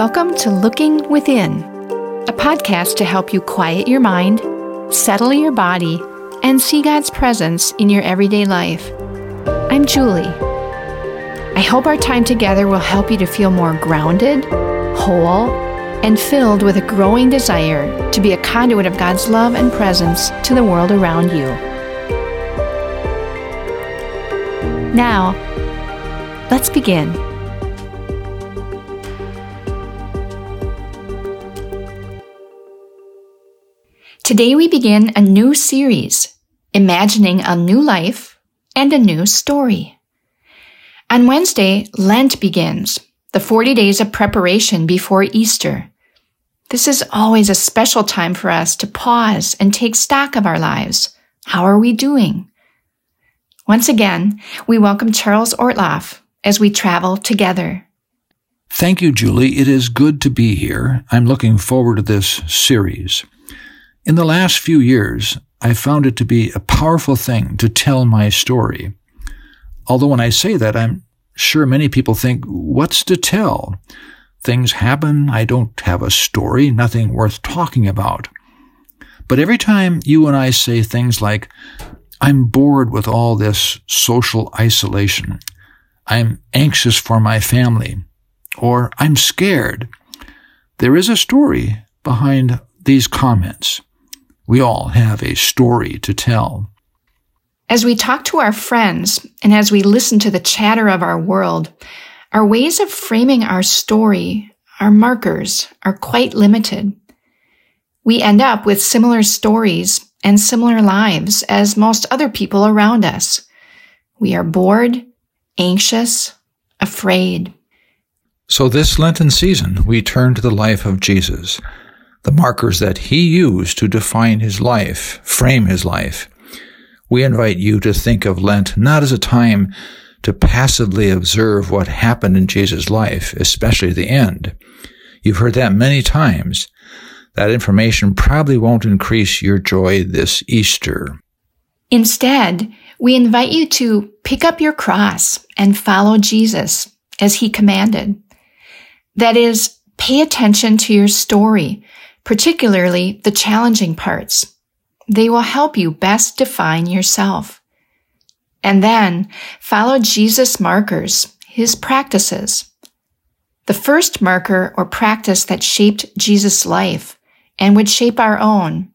Welcome to Looking Within, a podcast to help you quiet your mind, settle your body, and see God's presence in your everyday life. I'm Julie. I hope our time together will help you to feel more grounded, whole, and filled with a growing desire to be a conduit of God's love and presence to the world around you. Now, let's begin. Today we begin a new series, Imagining a New Life and a New Story. On Wednesday, Lent begins, the 40 days of preparation before Easter. This is always a special time for us to pause and take stock of our lives. How are we doing? Once again, we welcome Charles Ortloff as we travel together. Thank you, Julie. It is good to be here. I'm looking forward to this series. In the last few years, I found it to be a powerful thing to tell my story. Although when I say that, I'm sure many people think, what's to tell? Things happen, I don't have a story, nothing worth talking about. But every time you and I say things like, I'm bored with all this social isolation, I'm anxious for my family, or I'm scared, there is a story behind these comments. We all have a story to tell. As we talk to our friends and as we listen to the chatter of our world, our ways of framing our story, our markers, are quite limited. We end up with similar stories and similar lives as most other people around us. We are bored, anxious, afraid. So, this Lenten season, we turn to the life of Jesus the markers that he used to define his life, frame his life. We invite you to think of Lent not as a time to passively observe what happened in Jesus' life, especially the end. You've heard that many times. That information probably won't increase your joy this Easter. Instead, we invite you to pick up your cross and follow Jesus as he commanded. That is, pay attention to your story particularly the challenging parts. They will help you best define yourself. And then follow Jesus' markers, his practices. The first marker or practice that shaped Jesus' life and would shape our own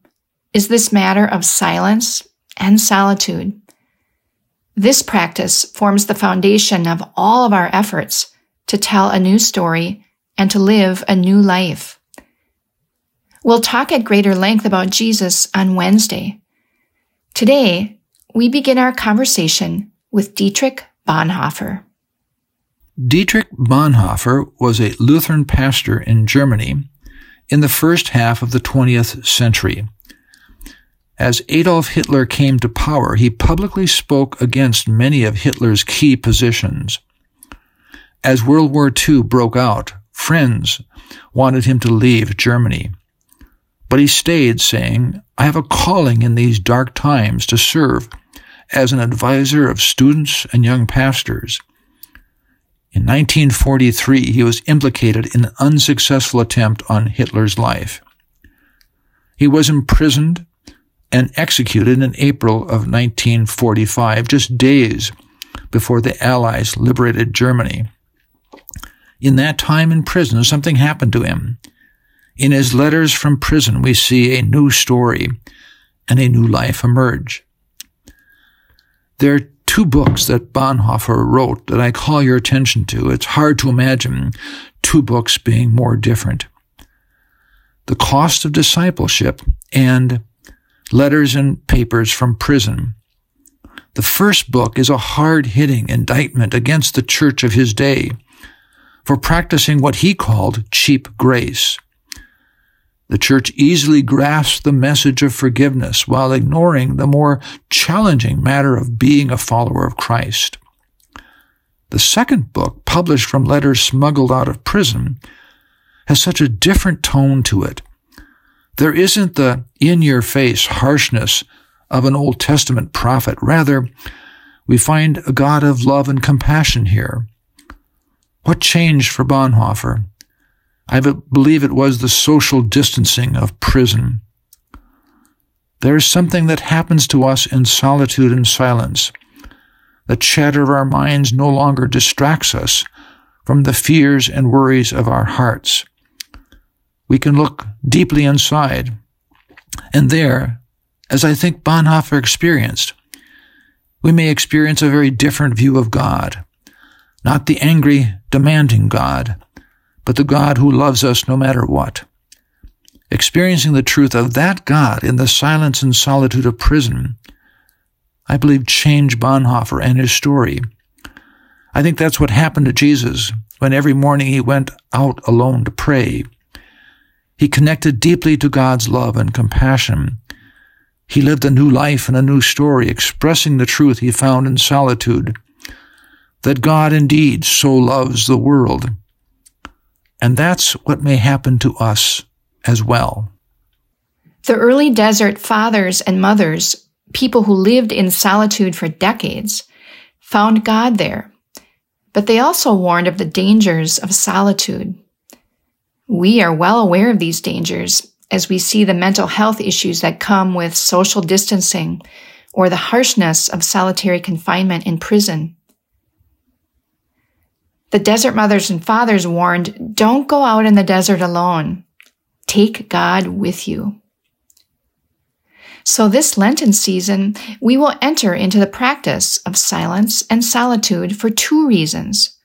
is this matter of silence and solitude. This practice forms the foundation of all of our efforts to tell a new story and to live a new life. We'll talk at greater length about Jesus on Wednesday. Today, we begin our conversation with Dietrich Bonhoeffer. Dietrich Bonhoeffer was a Lutheran pastor in Germany in the first half of the 20th century. As Adolf Hitler came to power, he publicly spoke against many of Hitler's key positions. As World War II broke out, friends wanted him to leave Germany. But he stayed, saying, I have a calling in these dark times to serve as an advisor of students and young pastors. In 1943, he was implicated in an unsuccessful attempt on Hitler's life. He was imprisoned and executed in April of 1945, just days before the Allies liberated Germany. In that time in prison, something happened to him. In his letters from prison, we see a new story and a new life emerge. There are two books that Bonhoeffer wrote that I call your attention to. It's hard to imagine two books being more different. The Cost of Discipleship and Letters and Papers from Prison. The first book is a hard hitting indictment against the church of his day for practicing what he called cheap grace. The church easily grasps the message of forgiveness while ignoring the more challenging matter of being a follower of Christ. The second book, published from letters smuggled out of prison, has such a different tone to it. There isn't the in your face harshness of an Old Testament prophet. Rather, we find a God of love and compassion here. What changed for Bonhoeffer? I believe it was the social distancing of prison. There is something that happens to us in solitude and silence. The chatter of our minds no longer distracts us from the fears and worries of our hearts. We can look deeply inside, and there, as I think Bonhoeffer experienced, we may experience a very different view of God. Not the angry, demanding God, but the God who loves us no matter what. Experiencing the truth of that God in the silence and solitude of prison, I believe changed Bonhoeffer and his story. I think that's what happened to Jesus when every morning he went out alone to pray. He connected deeply to God's love and compassion. He lived a new life and a new story, expressing the truth he found in solitude that God indeed so loves the world. And that's what may happen to us as well. The early desert fathers and mothers, people who lived in solitude for decades, found God there. But they also warned of the dangers of solitude. We are well aware of these dangers as we see the mental health issues that come with social distancing or the harshness of solitary confinement in prison. The desert mothers and fathers warned, don't go out in the desert alone. Take God with you. So this Lenten season, we will enter into the practice of silence and solitude for two reasons.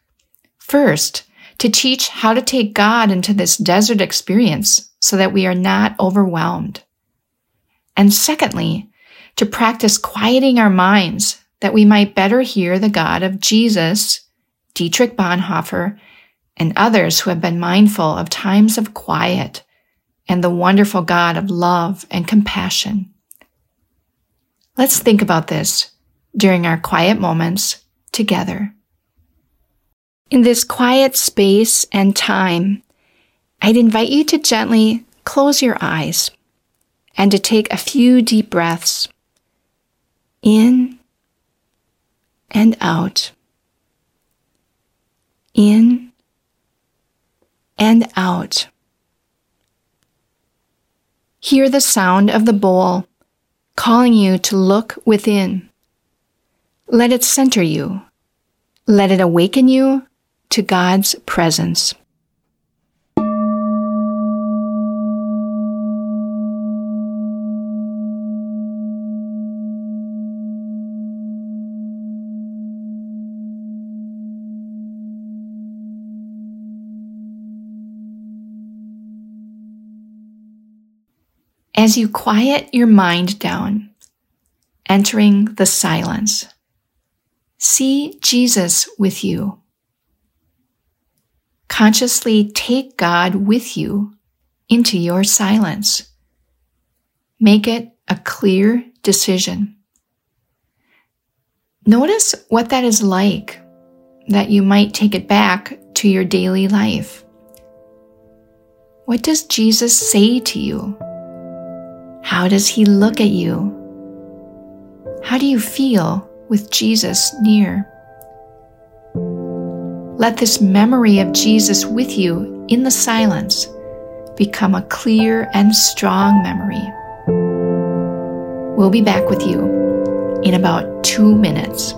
First, to teach how to take God into this desert experience so that we are not overwhelmed. And secondly, to practice quieting our minds that we might better hear the God of Jesus, Dietrich Bonhoeffer, and others who have been mindful of times of quiet and the wonderful God of love and compassion. Let's think about this during our quiet moments together. In this quiet space and time, I'd invite you to gently close your eyes and to take a few deep breaths in and out, in and out. Hear the sound of the bowl calling you to look within. Let it center you. Let it awaken you to God's presence. As you quiet your mind down, entering the silence, see Jesus with you. Consciously take God with you into your silence. Make it a clear decision. Notice what that is like, that you might take it back to your daily life. What does Jesus say to you? How does he look at you? How do you feel with Jesus near? Let this memory of Jesus with you in the silence become a clear and strong memory. We'll be back with you in about two minutes.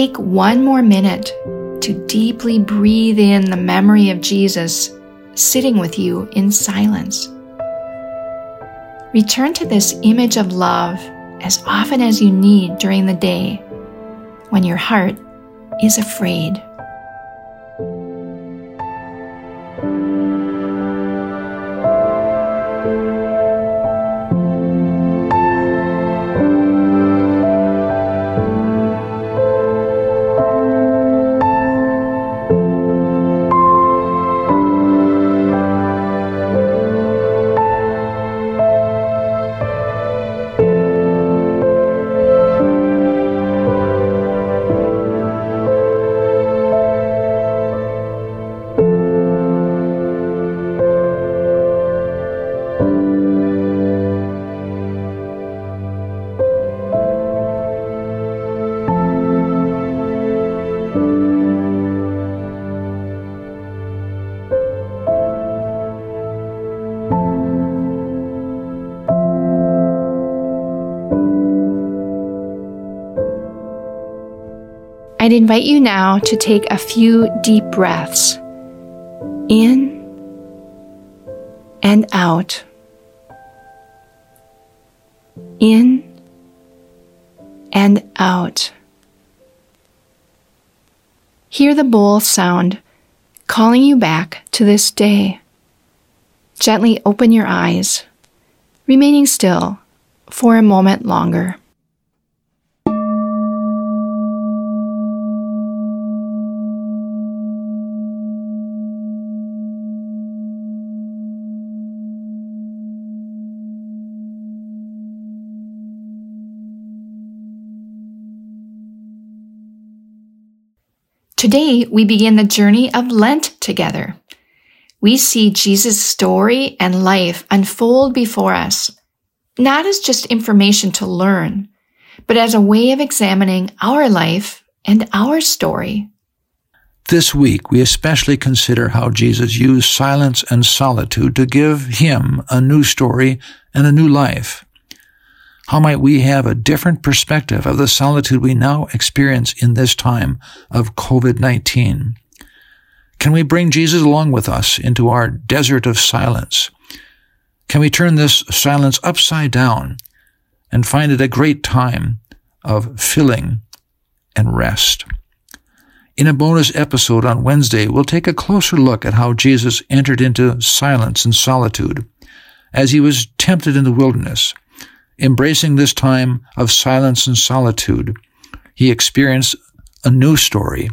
Take one more minute to deeply breathe in the memory of Jesus sitting with you in silence. Return to this image of love as often as you need during the day when your heart is afraid. I'd invite you now to take a few deep breaths in and out. In and out. Hear the bowl sound calling you back to this day. Gently open your eyes, remaining still for a moment longer. Today, we begin the journey of Lent together. We see Jesus' story and life unfold before us, not as just information to learn, but as a way of examining our life and our story. This week, we especially consider how Jesus used silence and solitude to give him a new story and a new life. How might we have a different perspective of the solitude we now experience in this time of COVID-19? Can we bring Jesus along with us into our desert of silence? Can we turn this silence upside down and find it a great time of filling and rest? In a bonus episode on Wednesday, we'll take a closer look at how Jesus entered into silence and solitude as he was tempted in the wilderness Embracing this time of silence and solitude, he experienced a new story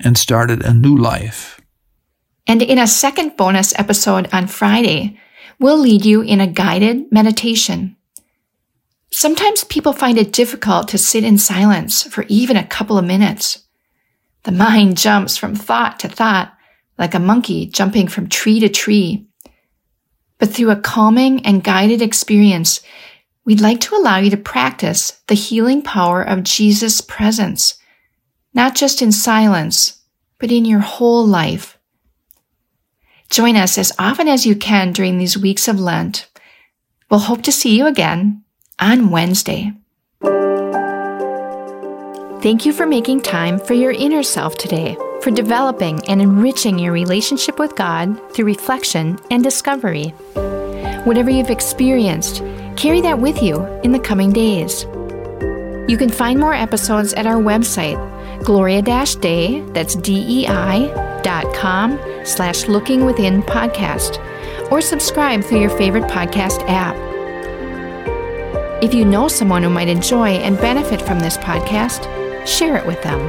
and started a new life. And in a second bonus episode on Friday, we'll lead you in a guided meditation. Sometimes people find it difficult to sit in silence for even a couple of minutes. The mind jumps from thought to thought like a monkey jumping from tree to tree. But through a calming and guided experience, we'd like to allow you to practice the healing power of Jesus' presence, not just in silence, but in your whole life. Join us as often as you can during these weeks of Lent. We'll hope to see you again on Wednesday. Thank you for making time for your inner self today, for developing and enriching your relationship with God through reflection and discovery. Whatever you've experienced, Carry that with you in the coming days. You can find more episodes at our website, gloria dei, that's D-E-I, dot com slash looking within podcast, or subscribe through your favorite podcast app. If you know someone who might enjoy and benefit from this podcast, share it with them.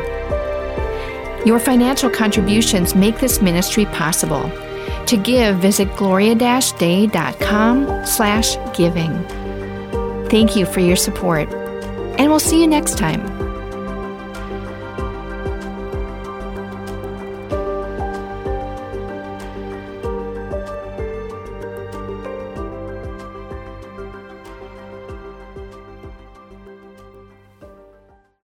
Your financial contributions make this ministry possible. To give, visit gloria-dei.com slash giving. Thank you for your support, and we'll see you next time.